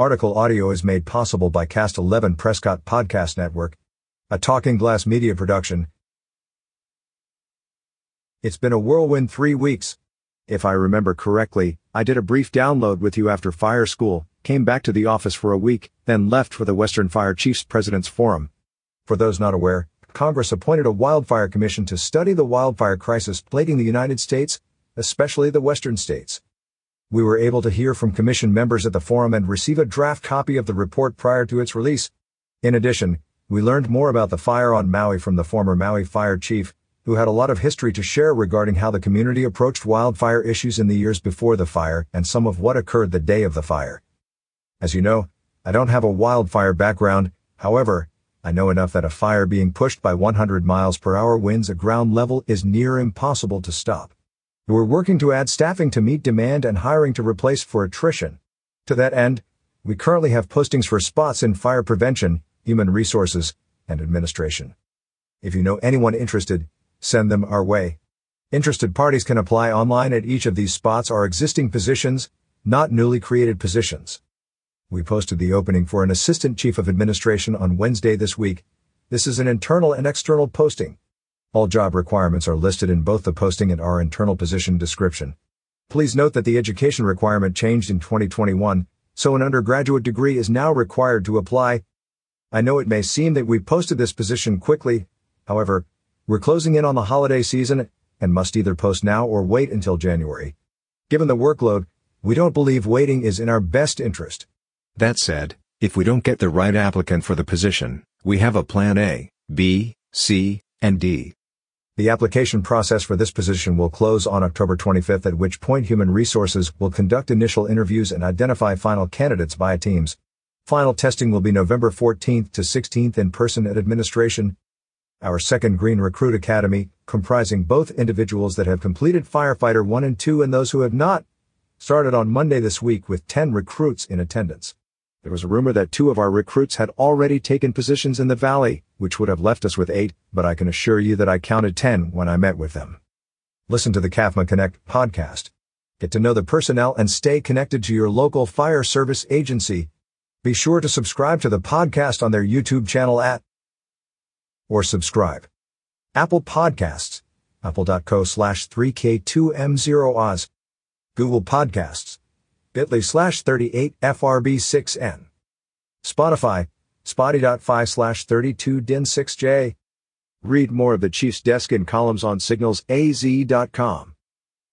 Article audio is made possible by Cast 11 Prescott Podcast Network, a Talking Glass media production. It's been a whirlwind three weeks. If I remember correctly, I did a brief download with you after fire school, came back to the office for a week, then left for the Western Fire Chiefs President's Forum. For those not aware, Congress appointed a wildfire commission to study the wildfire crisis plaguing the United States, especially the western states. We were able to hear from commission members at the forum and receive a draft copy of the report prior to its release. In addition, we learned more about the fire on Maui from the former Maui fire chief, who had a lot of history to share regarding how the community approached wildfire issues in the years before the fire and some of what occurred the day of the fire. As you know, I don't have a wildfire background, however, I know enough that a fire being pushed by 100 miles per hour winds at ground level is near impossible to stop. We're working to add staffing to meet demand and hiring to replace for attrition. To that end, we currently have postings for spots in fire prevention, human resources, and administration. If you know anyone interested, send them our way. Interested parties can apply online at each of these spots are existing positions, not newly created positions. We posted the opening for an assistant chief of administration on Wednesday this week. This is an internal and external posting. All job requirements are listed in both the posting and our internal position description. Please note that the education requirement changed in 2021, so an undergraduate degree is now required to apply. I know it may seem that we posted this position quickly, however, we're closing in on the holiday season and must either post now or wait until January. Given the workload, we don't believe waiting is in our best interest. That said, if we don't get the right applicant for the position, we have a plan A, B, C, and D. The application process for this position will close on October 25th at which point Human Resources will conduct initial interviews and identify final candidates via Teams. Final testing will be November 14th to 16th in person at administration. Our second Green Recruit Academy, comprising both individuals that have completed Firefighter 1 and 2 and those who have not, started on Monday this week with 10 recruits in attendance. There was a rumor that two of our recruits had already taken positions in the valley, which would have left us with eight, but I can assure you that I counted ten when I met with them. Listen to the CAFMA Connect podcast. Get to know the personnel and stay connected to your local fire service agency. Be sure to subscribe to the podcast on their YouTube channel at or subscribe. Apple Podcasts, apple.co slash 3K2M0Oz, Google Podcasts, bit.ly slash 38FRB6N. Spotify, spoti.fi slash 32din6j. Read more of the Chief's desk and columns on signalsaz.com.